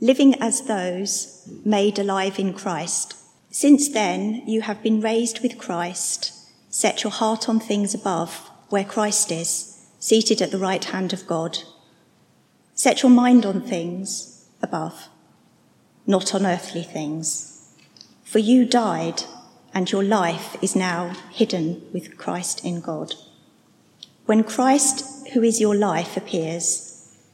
living as those made alive in Christ. Since then, you have been raised with Christ. Set your heart on things above, where Christ is, seated at the right hand of God. Set your mind on things above, not on earthly things. For you died, and your life is now hidden with Christ in God. When Christ, who is your life, appears,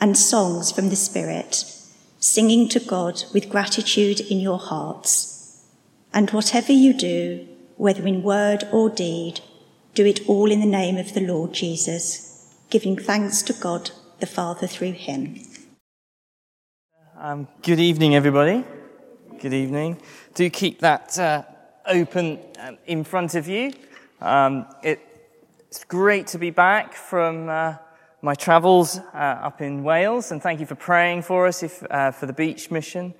and songs from the Spirit, singing to God with gratitude in your hearts. And whatever you do, whether in word or deed, do it all in the name of the Lord Jesus, giving thanks to God the Father through him. Um, good evening, everybody. Good evening. Do keep that uh, open um, in front of you. Um, it, it's great to be back from. Uh, my travels uh, up in Wales, and thank you for praying for us if, uh, for the beach mission.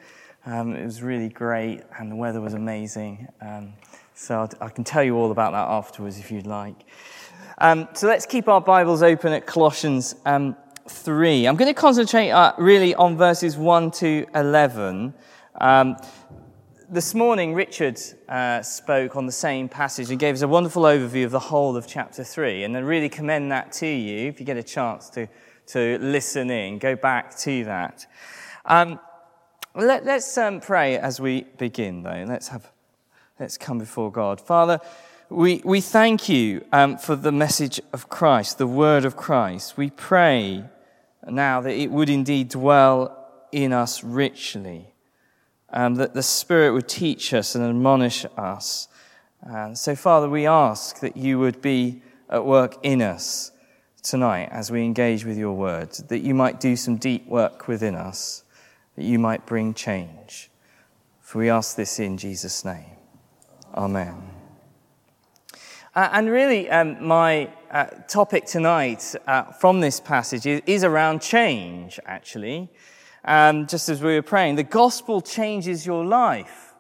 Um, it was really great, and the weather was amazing. Um, so I can tell you all about that afterwards if you'd like. Um, so let's keep our Bibles open at Colossians um, 3. I'm going to concentrate uh, really on verses 1 to 11. This morning, Richard uh, spoke on the same passage and gave us a wonderful overview of the whole of chapter 3. And I really commend that to you if you get a chance to, to listen in. Go back to that. Um, let, us um, pray as we begin, though. Let's, have, let's come before God. Father, we, we thank you um, for the message of Christ, the word of Christ. We pray now that it would indeed dwell in us richly um, that the Spirit would teach us and admonish us. And so, Father, we ask that you would be at work in us tonight as we engage with your word, that you might do some deep work within us, that you might bring change. For we ask this in Jesus' name. Amen. Uh, and really, um, my uh, topic tonight uh, from this passage is, is around change, actually um, just as we were praying. The gospel changes your life.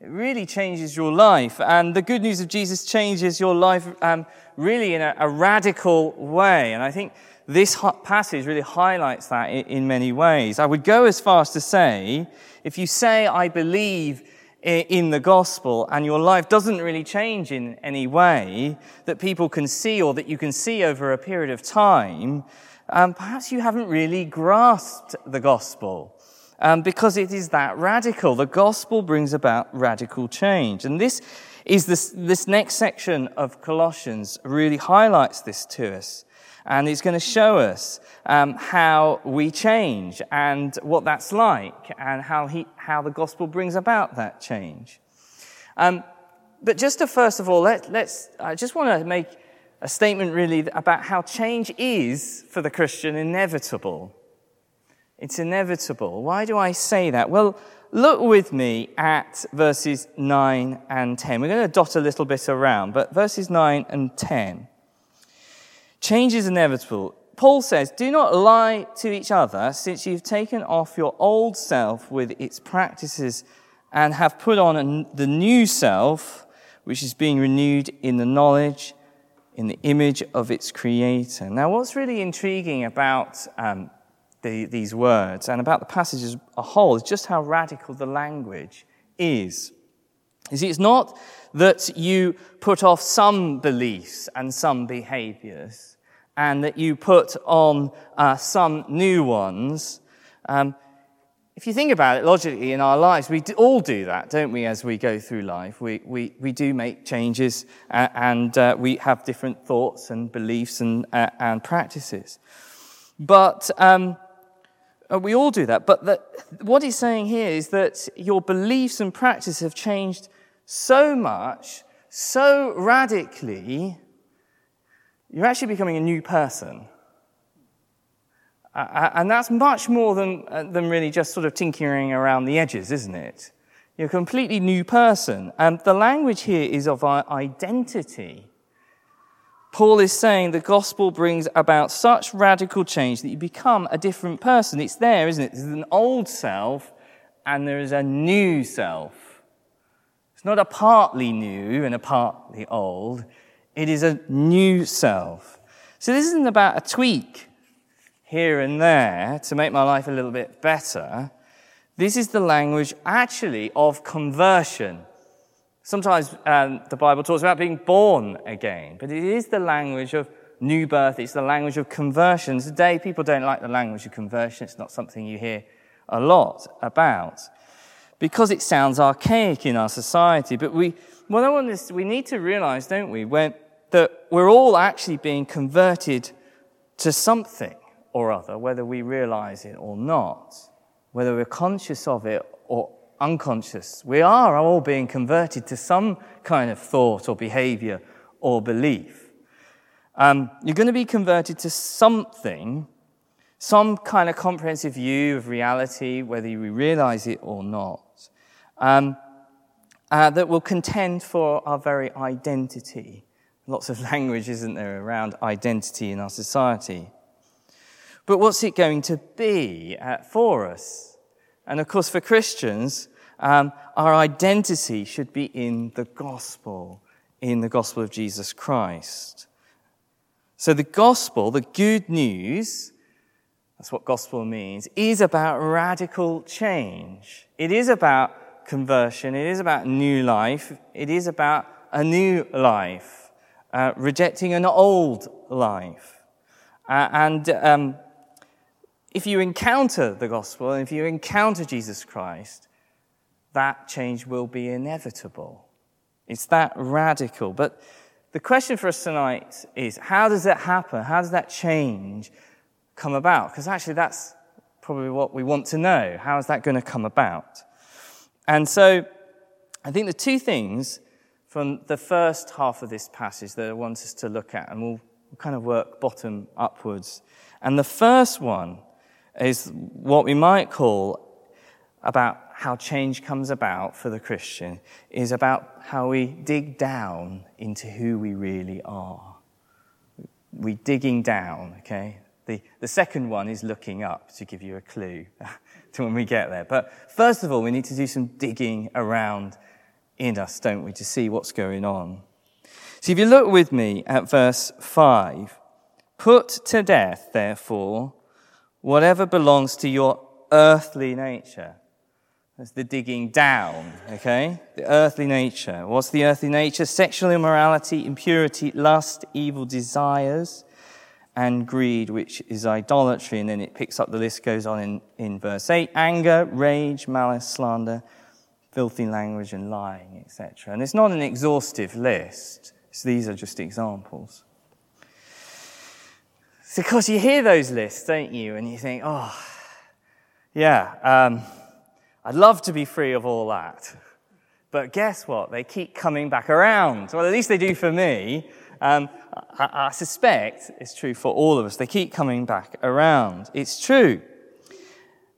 It really changes your life. And the good news of Jesus changes your life um, really in a, a, radical way. And I think this passage really highlights that in, in many ways. I would go as far as to say, if you say, I believe in the gospel and your life doesn't really change in any way that people can see or that you can see over a period of time, um, perhaps you haven't really grasped the gospel um, because it is that radical. The gospel brings about radical change. And this is this, this next section of Colossians really highlights this to us. And it's going to show us um, how we change and what that's like and how, he, how the gospel brings about that change. Um, but just to first of all, let, let's, I just want to make a statement really about how change is for the Christian inevitable. It's inevitable. Why do I say that? Well, look with me at verses 9 and 10. We're going to dot a little bit around, but verses 9 and 10. Change is inevitable. Paul says, Do not lie to each other, since you've taken off your old self with its practices and have put on the new self, which is being renewed in the knowledge, in the image of its creator. Now, what's really intriguing about um, the, these words and about the passage as a whole is just how radical the language is. You see, it's not that you put off some beliefs and some behaviors and that you put on uh, some new ones. Um, if you think about it logically in our lives, we all do that, don't we, as we go through life? We, we, we do make changes uh, and uh, we have different thoughts and beliefs and, uh, and practices. But um, uh, we all do that. But the, what he's saying here is that your beliefs and practices have changed so much, so radically, you're actually becoming a new person. Uh, and that's much more than, uh, than really just sort of tinkering around the edges, isn't it? You're a completely new person. And the language here is of our identity. Paul is saying the gospel brings about such radical change that you become a different person. It's there, isn't it? There's an old self and there is a new self. It's not a partly new and a partly old. It is a new self. So this isn't about a tweak here and there to make my life a little bit better. This is the language actually of conversion. Sometimes um, the Bible talks about being born again, but it is the language of new birth. It's the language of conversion. Today, people don't like the language of conversion. It's not something you hear a lot about because it sounds archaic in our society. But we, what I want is, we need to realize, don't we, when, that we're all actually being converted to something or other, whether we realize it or not, whether we're conscious of it or unconscious. We are all being converted to some kind of thought or behavior or belief. Um, you're going to be converted to something, some kind of comprehensive view of reality, whether you realize it or not, um, uh, that will contend for our very identity. Lots of language, isn't there, around identity in our society. But what's it going to be uh, for us? And of course, for Christians, um, our identity should be in the gospel, in the gospel of Jesus Christ. So the gospel, the good news, that's what gospel means, is about radical change. It is about conversion. It is about new life. It is about a new life, uh, rejecting an old life. Uh, and um, if you encounter the gospel, and if you encounter Jesus Christ, that change will be inevitable. It's that radical. But the question for us tonight is how does that happen? How does that change come about? Because actually, that's probably what we want to know. How is that going to come about? And so, I think the two things from the first half of this passage that I want us to look at, and we'll kind of work bottom upwards. And the first one is what we might call about how change comes about for the Christian is about how we dig down into who we really are. We digging down, okay? The, the second one is looking up to give you a clue to when we get there. But first of all, we need to do some digging around in us, don't we, to see what's going on. So if you look with me at verse 5, put to death, therefore, whatever belongs to your earthly nature that's the digging down, okay? The earthly nature. What's the earthly nature? Sexual immorality, impurity, lust, evil desires, and greed, which is idolatry. And then it picks up the list, goes on in, in verse 8 anger, rage, malice, slander, filthy language, and lying, etc. And it's not an exhaustive list, so these are just examples. Because you hear those lists, don't you? And you think, oh, yeah, um, I'd love to be free of all that. But guess what? They keep coming back around. Well, at least they do for me. Um, I, I suspect it's true for all of us. They keep coming back around. It's true.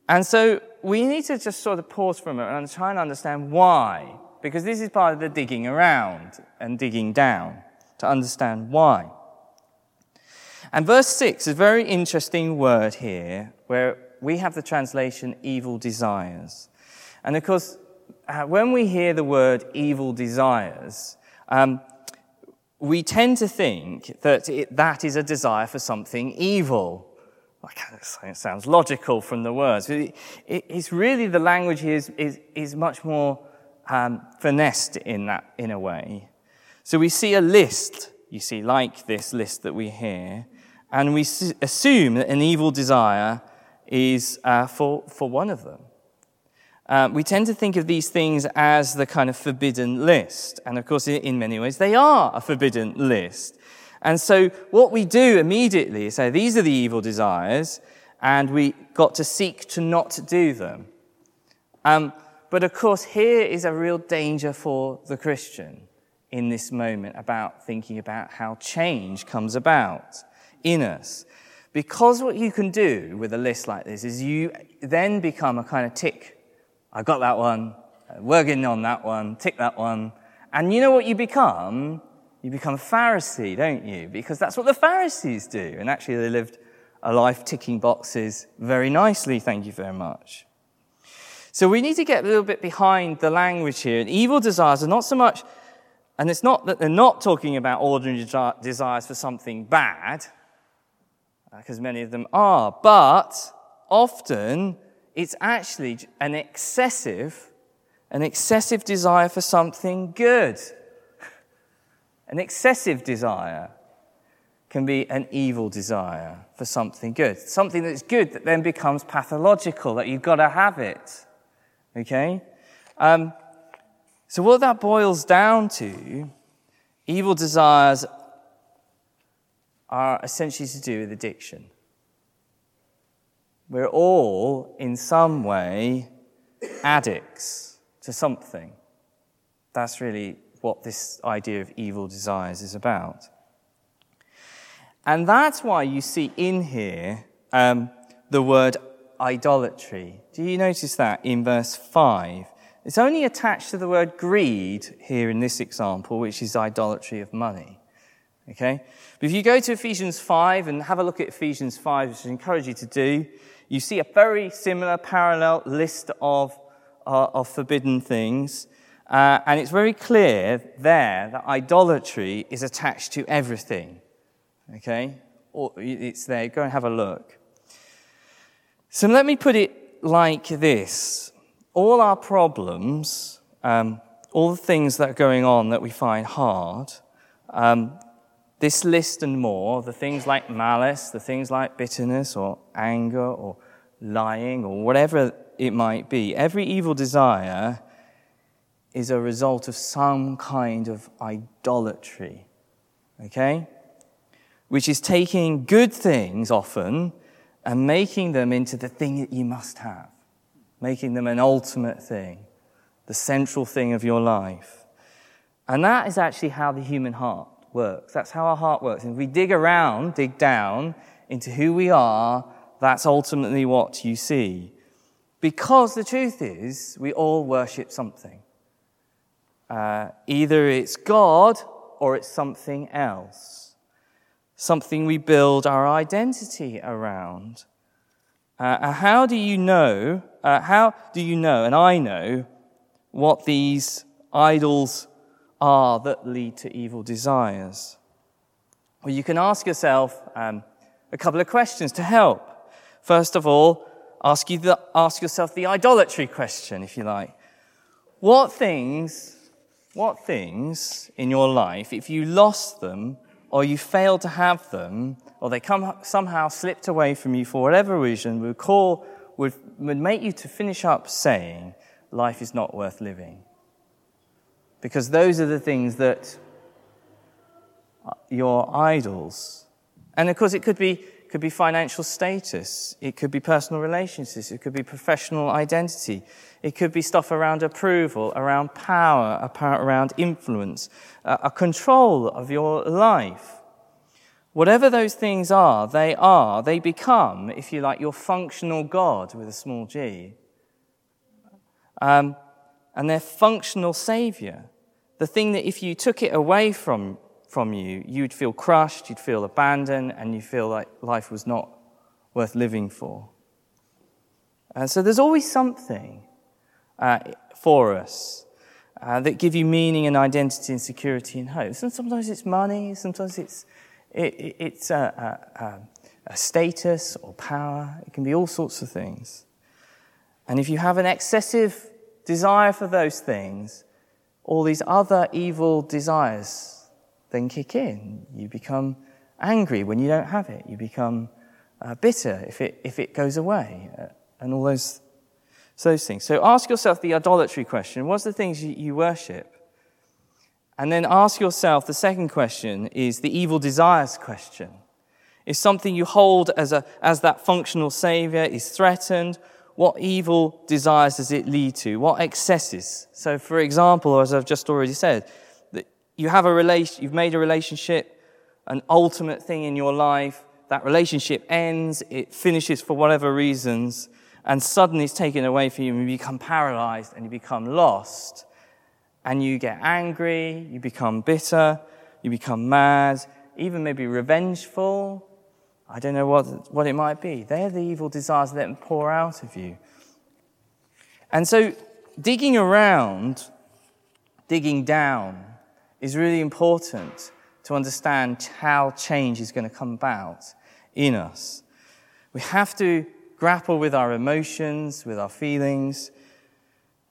And so we need to just sort of pause for a moment and try and understand why. Because this is part of the digging around and digging down to understand why. And verse 6 is a very interesting word here where we have the translation evil desires. And of course, uh, when we hear the word evil desires, um, we tend to think that it, that is a desire for something evil. It sounds logical from the words. It, it, it's really the language here is, is, is much more um, finessed in that, in a way. So we see a list, you see, like this list that we hear, and we assume that an evil desire is uh, for, for one of them. Um, we tend to think of these things as the kind of forbidden list. And of course, in many ways, they are a forbidden list. And so what we do immediately is say, these are the evil desires, and we got to seek to not do them. Um, but of course, here is a real danger for the Christian in this moment about thinking about how change comes about in us. Because what you can do with a list like this is you then become a kind of tick I got that one, uh, working on that one, tick that one. And you know what you become? You become a Pharisee, don't you? Because that's what the Pharisees do. And actually, they lived a life ticking boxes very nicely, thank you very much. So we need to get a little bit behind the language here. And evil desires are not so much, and it's not that they're not talking about ordinary desires for something bad, because many of them are, but often it's actually an excessive, an excessive desire for something good. An excessive desire can be an evil desire for something good. Something that's good that then becomes pathological, that you've got to have it. Okay? Um, so, what that boils down to, evil desires are essentially to do with addiction. We're all, in some way, addicts to something. That's really what this idea of evil desires is about. And that's why you see in here um, the word idolatry. Do you notice that in verse 5? It's only attached to the word greed here in this example, which is idolatry of money. Okay? But if you go to Ephesians 5 and have a look at Ephesians 5, which I encourage you to do, you see a very similar parallel list of, uh, of forbidden things. Uh, and it's very clear there that idolatry is attached to everything. Okay? Or it's there. Go and have a look. So let me put it like this all our problems, um, all the things that are going on that we find hard, um, this list and more, the things like malice, the things like bitterness or anger or lying or whatever it might be, every evil desire is a result of some kind of idolatry. Okay? Which is taking good things often and making them into the thing that you must have, making them an ultimate thing, the central thing of your life. And that is actually how the human heart works. That's how our heart works. And if we dig around, dig down into who we are, that's ultimately what you see. Because the truth is, we all worship something. Uh, either it's God or it's something else, something we build our identity around. Uh, how do you know? Uh, how do you know, and I know, what these idols are that lead to evil desires? Well, you can ask yourself um, a couple of questions to help. First of all, ask, you the, ask yourself the idolatry question, if you like. What things, what things in your life, if you lost them or you failed to have them, or they come, somehow slipped away from you for whatever reason, would call, would, would make you to finish up saying, life is not worth living? Because those are the things that your idols. And of course, it could be, could be financial status. It could be personal relationships. It could be professional identity. It could be stuff around approval, around power, around influence, a control of your life. Whatever those things are, they are, they become, if you like, your functional God with a small g. Um, and their functional savior. The thing that if you took it away from, from you, you'd feel crushed, you'd feel abandoned, and you feel like life was not worth living for. And so there's always something uh, for us uh, that give you meaning and identity and security and hope. And Sometimes it's money, sometimes it's it, it's a, a, a status or power. It can be all sorts of things. And if you have an excessive desire for those things, all these other evil desires then kick in. You become angry when you don't have it. You become uh, bitter if it, if it goes away, uh, and all those, those things. So ask yourself the idolatry question what's the things you, you worship? And then ask yourself the second question is the evil desires question. If something you hold as, a, as that functional savior is threatened, what evil desires does it lead to? What excesses? So, for example, as I've just already said, that you have a relation, you've made a relationship an ultimate thing in your life. That relationship ends, it finishes for whatever reasons, and suddenly it's taken away from you, and you become paralyzed and you become lost and you get angry, you become bitter, you become mad, even maybe revengeful. I don't know what, what it might be. They're the evil desires that pour out of you. And so, digging around, digging down, is really important to understand how change is going to come about in us. We have to grapple with our emotions, with our feelings,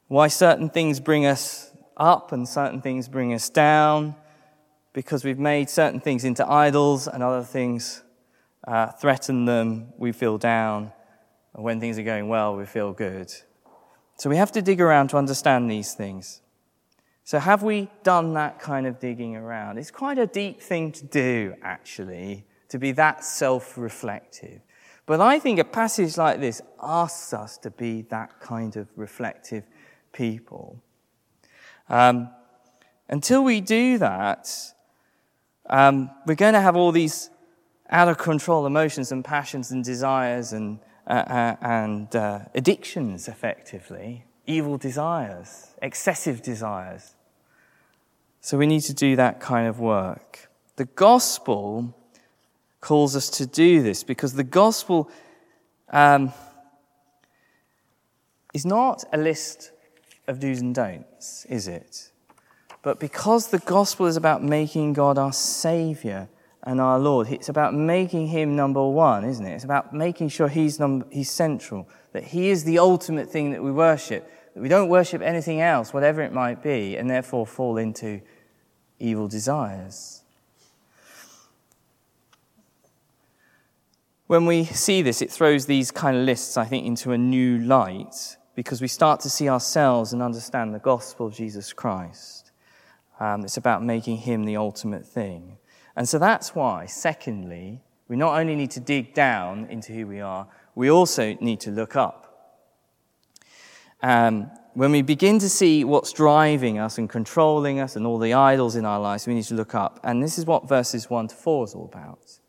why certain things bring us up and certain things bring us down because we've made certain things into idols and other things uh, threaten them, we feel down. And when things are going well, we feel good. So we have to dig around to understand these things. So, have we done that kind of digging around? It's quite a deep thing to do, actually, to be that self reflective. But I think a passage like this asks us to be that kind of reflective people. Um, until we do that, um, we're going to have all these out of control emotions and passions and desires and, uh, uh, and uh, addictions, effectively, evil desires, excessive desires. So we need to do that kind of work. The gospel calls us to do this because the gospel um, is not a list of do's and don'ts, is it? But because the gospel is about making God our Savior and our Lord, it's about making Him number one, isn't it? It's about making sure He's, number, he's central, that He is the ultimate thing that we worship, that we don't worship anything else, whatever it might be, and therefore fall into evil desires. When we see this, it throws these kind of lists, I think, into a new light because we start to see ourselves and understand the gospel of Jesus Christ. Um, it's about making him the ultimate thing. And so that's why, secondly, we not only need to dig down into who we are, we also need to look up. Um, when we begin to see what's driving us and controlling us and all the idols in our lives, we need to look up. And this is what verses 1 to 4 is all about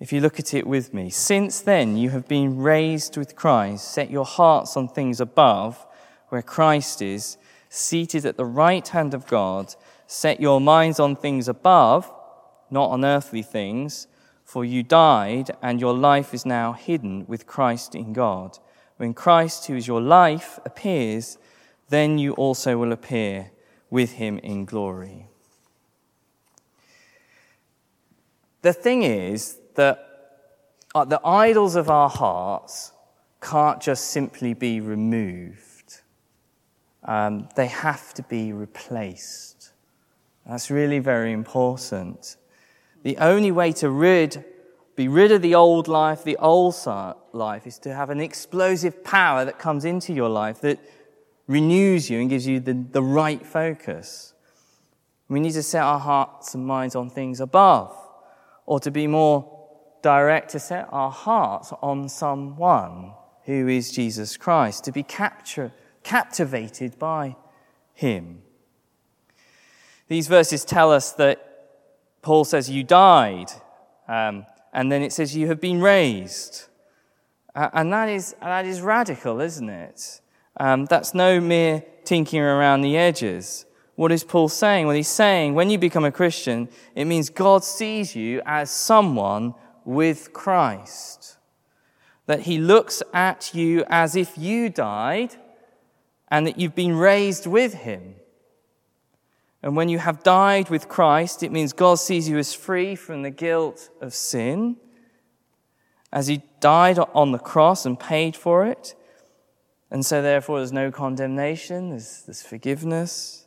if you look at it with me. Since then, you have been raised with Christ. Set your hearts on things above, where Christ is, seated at the right hand of God. Set your minds on things above, not on earthly things, for you died, and your life is now hidden with Christ in God. When Christ, who is your life, appears, then you also will appear with him in glory. The thing is, that uh, the idols of our hearts can't just simply be removed, um, they have to be replaced. That's really very important. The only way to rid, be rid of the old life, the old life, is to have an explosive power that comes into your life that renews you and gives you the, the right focus. We need to set our hearts and minds on things above, or to be more direct to set our hearts on someone who is Jesus Christ, to be capture, captivated by him. These verses tell us that Paul says, You died, um, and then it says, You have been raised. Uh, and that is, that is radical, isn't it? Um, that's no mere tinkering around the edges. What is Paul saying? Well, he's saying when you become a Christian, it means God sees you as someone with Christ. That he looks at you as if you died and that you've been raised with him. And when you have died with Christ, it means God sees you as free from the guilt of sin, as He died on the cross and paid for it. And so, therefore, there's no condemnation, there's, there's forgiveness.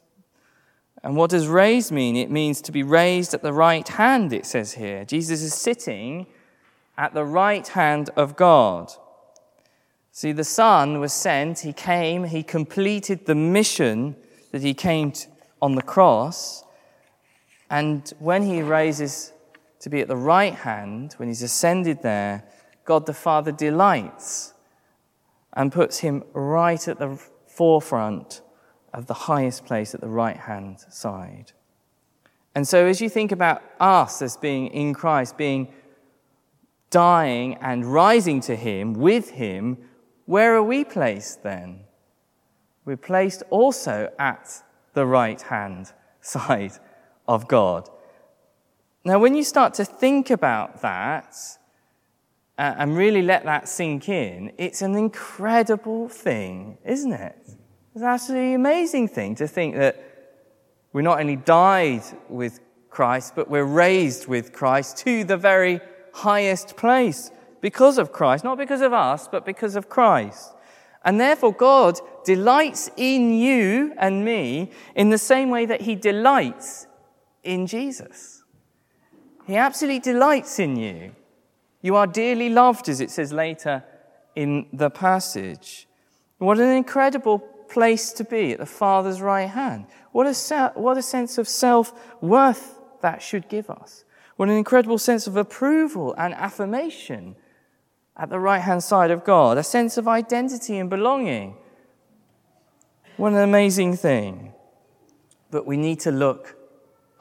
And what does raised mean? It means to be raised at the right hand, it says here. Jesus is sitting at the right hand of God. See, the Son was sent, He came, He completed the mission that He came to on the cross. And when he raises to be at the right hand, when he's ascended there, God the Father delights and puts him right at the forefront of the highest place at the right hand side. And so, as you think about us as being in Christ, being dying and rising to Him, with Him, where are we placed then? We're placed also at the right hand side of God. Now, when you start to think about that uh, and really let that sink in, it's an incredible thing, isn't it? It's an absolutely amazing thing to think that we not only died with Christ, but we're raised with Christ to the very highest place because of Christ, not because of us, but because of Christ. And therefore, God delights in you and me in the same way that He delights in Jesus. He absolutely delights in you. You are dearly loved, as it says later in the passage. What an incredible place to be at the Father's right hand. What a, what a sense of self worth that should give us. What an incredible sense of approval and affirmation at the right hand side of God, a sense of identity and belonging. What an amazing thing. But we need to look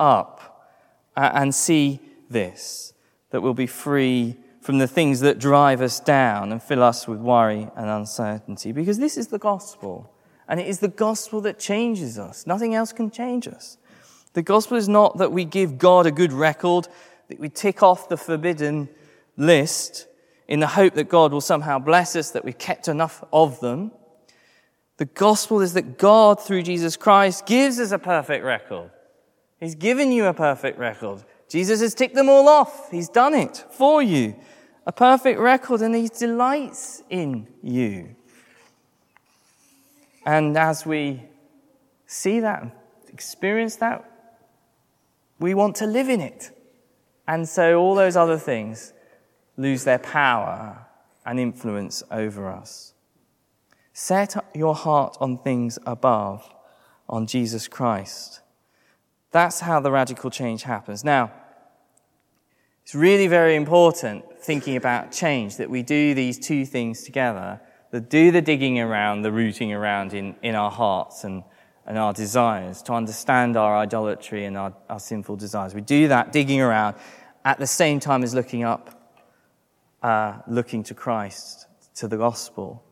up and see this that we'll be free from the things that drive us down and fill us with worry and uncertainty. Because this is the gospel. And it is the gospel that changes us. Nothing else can change us. The gospel is not that we give God a good record, that we tick off the forbidden list, in the hope that God will somehow bless us, that we've kept enough of them. The gospel is that God, through Jesus Christ, gives us a perfect record. He's given you a perfect record. Jesus has ticked them all off. He's done it for you. A perfect record, and He delights in you. And as we see that, experience that, we want to live in it. And so all those other things lose their power and influence over us. Set your heart on things above, on Jesus Christ. That's how the radical change happens. Now, it's really very important thinking about change that we do these two things together that do the digging around, the rooting around in, in our hearts and, and our desires to understand our idolatry and our, our sinful desires. We do that digging around at the same time as looking up uh, looking to Christ, to the gospel.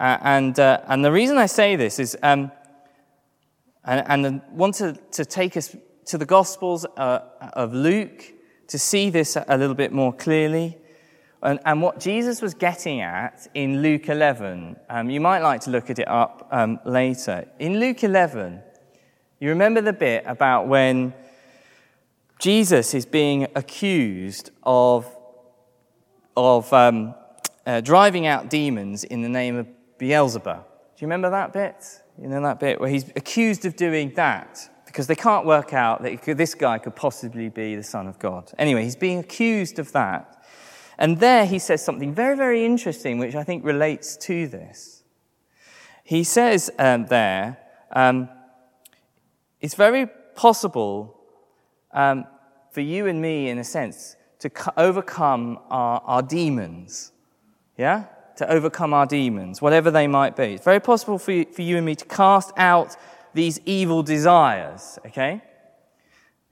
Uh, and, uh, and the reason I say this is, um, and, and I want to, to take us to the Gospels uh, of Luke to see this a little bit more clearly. And, and what Jesus was getting at in Luke 11, um, you might like to look at it up um, later. In Luke 11, you remember the bit about when Jesus is being accused of of um, uh, driving out demons in the name of Beelzebub. Do you remember that bit? You know that bit where he's accused of doing that because they can't work out that could, this guy could possibly be the Son of God. Anyway, he's being accused of that. And there he says something very, very interesting, which I think relates to this. He says um, there, um, it's very possible um, for you and me, in a sense, to overcome our, our demons. Yeah? To overcome our demons, whatever they might be. It's very possible for you, for you and me to cast out these evil desires, okay?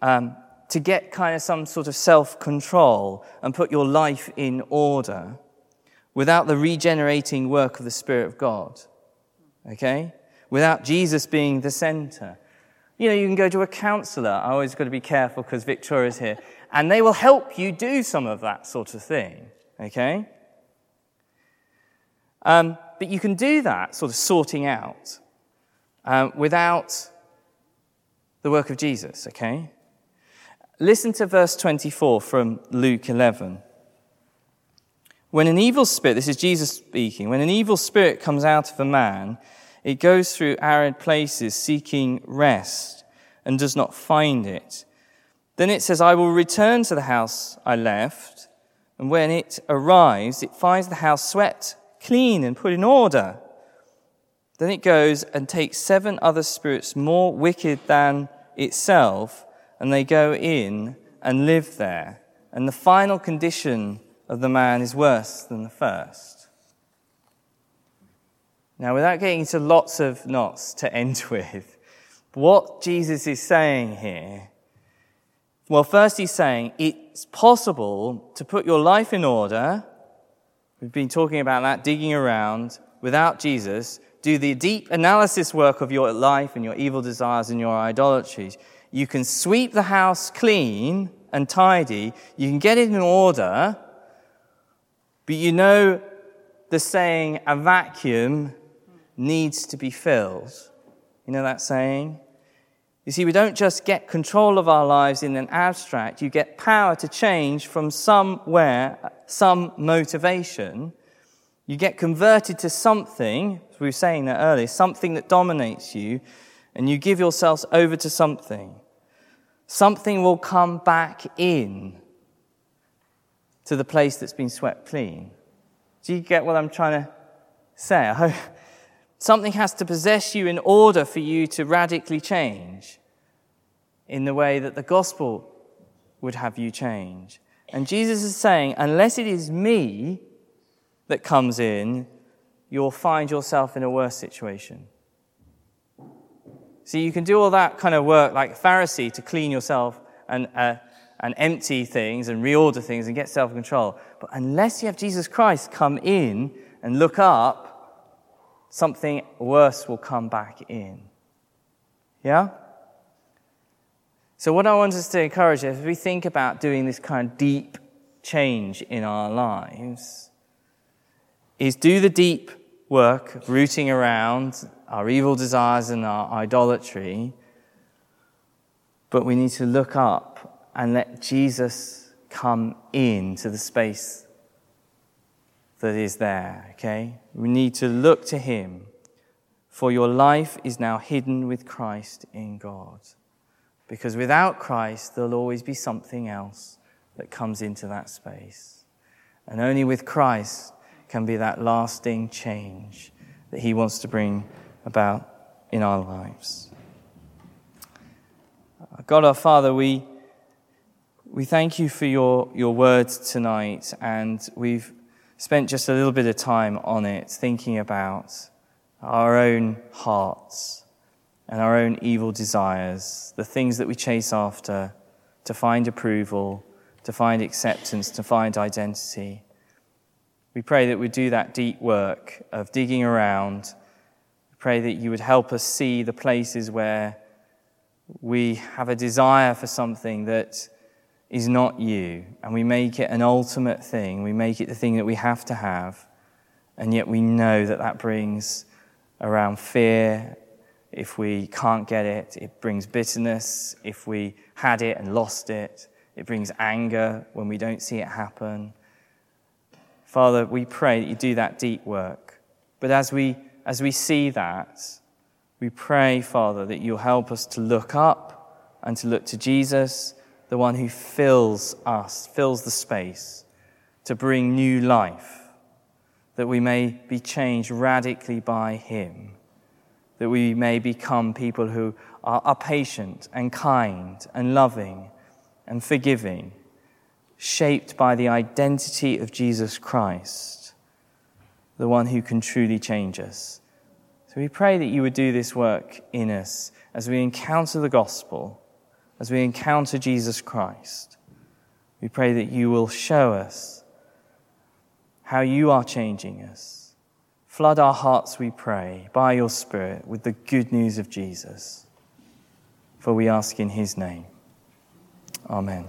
Um, to get kind of some sort of self control and put your life in order without the regenerating work of the Spirit of God, okay? Without Jesus being the center. You know, you can go to a counselor. I always got to be careful because Victoria's here and they will help you do some of that sort of thing, okay? Um, but you can do that sort of sorting out um, without the work of Jesus, okay? Listen to verse 24 from Luke 11. When an evil spirit, this is Jesus speaking, when an evil spirit comes out of a man, it goes through arid places seeking rest and does not find it. Then it says, I will return to the house I left. And when it arrives, it finds the house swept clean and put in order. Then it goes and takes seven other spirits more wicked than itself, and they go in and live there. And the final condition of the man is worse than the first. Now, without getting into lots of knots to end with, what Jesus is saying here well, first, he's saying it's possible to put your life in order. We've been talking about that, digging around without Jesus. Do the deep analysis work of your life and your evil desires and your idolatries. You can sweep the house clean and tidy. You can get it in order. But you know the saying, a vacuum needs to be filled. You know that saying? You see, we don't just get control of our lives in an abstract, you get power to change from somewhere, some motivation. You get converted to something, we were saying that earlier, something that dominates you, and you give yourselves over to something. Something will come back in to the place that's been swept clean. Do you get what I'm trying to say? I hope Something has to possess you in order for you to radically change in the way that the gospel would have you change. And Jesus is saying, unless it is me that comes in, you'll find yourself in a worse situation. See, you can do all that kind of work like Pharisee to clean yourself and, uh, and empty things and reorder things and get self control. But unless you have Jesus Christ come in and look up, something worse will come back in. Yeah? So, what I want us to encourage as we think about doing this kind of deep change in our lives is do the deep work of rooting around our evil desires and our idolatry, but we need to look up and let Jesus come into the space that is there, okay? We need to look to Him, for your life is now hidden with Christ in God. Because without Christ, there'll always be something else that comes into that space. And only with Christ can be that lasting change that He wants to bring about in our lives. God our Father, we, we thank you for your, your words tonight, and we've spent just a little bit of time on it, thinking about our own hearts and our own evil desires, the things that we chase after to find approval, to find acceptance, to find identity. We pray that we do that deep work of digging around. We pray that you would help us see the places where we have a desire for something that is not you, and we make it an ultimate thing. We make it the thing that we have to have, and yet we know that that brings around fear. If we can't get it, it brings bitterness. If we had it and lost it, it brings anger when we don't see it happen. Father, we pray that you do that deep work. But as we, as we see that, we pray, Father, that you'll help us to look up and to look to Jesus the one who fills us, fills the space to bring new life, that we may be changed radically by him, that we may become people who are, patient and kind and loving and forgiving, shaped by the identity of Jesus Christ, the one who can truly change us. So we pray that you would do this work in us as we encounter the gospel, as we encounter Jesus Christ. We pray that you will show us how you are changing us. Flood our hearts, we pray, by your Spirit with the good news of Jesus. For we ask in his name. Amen.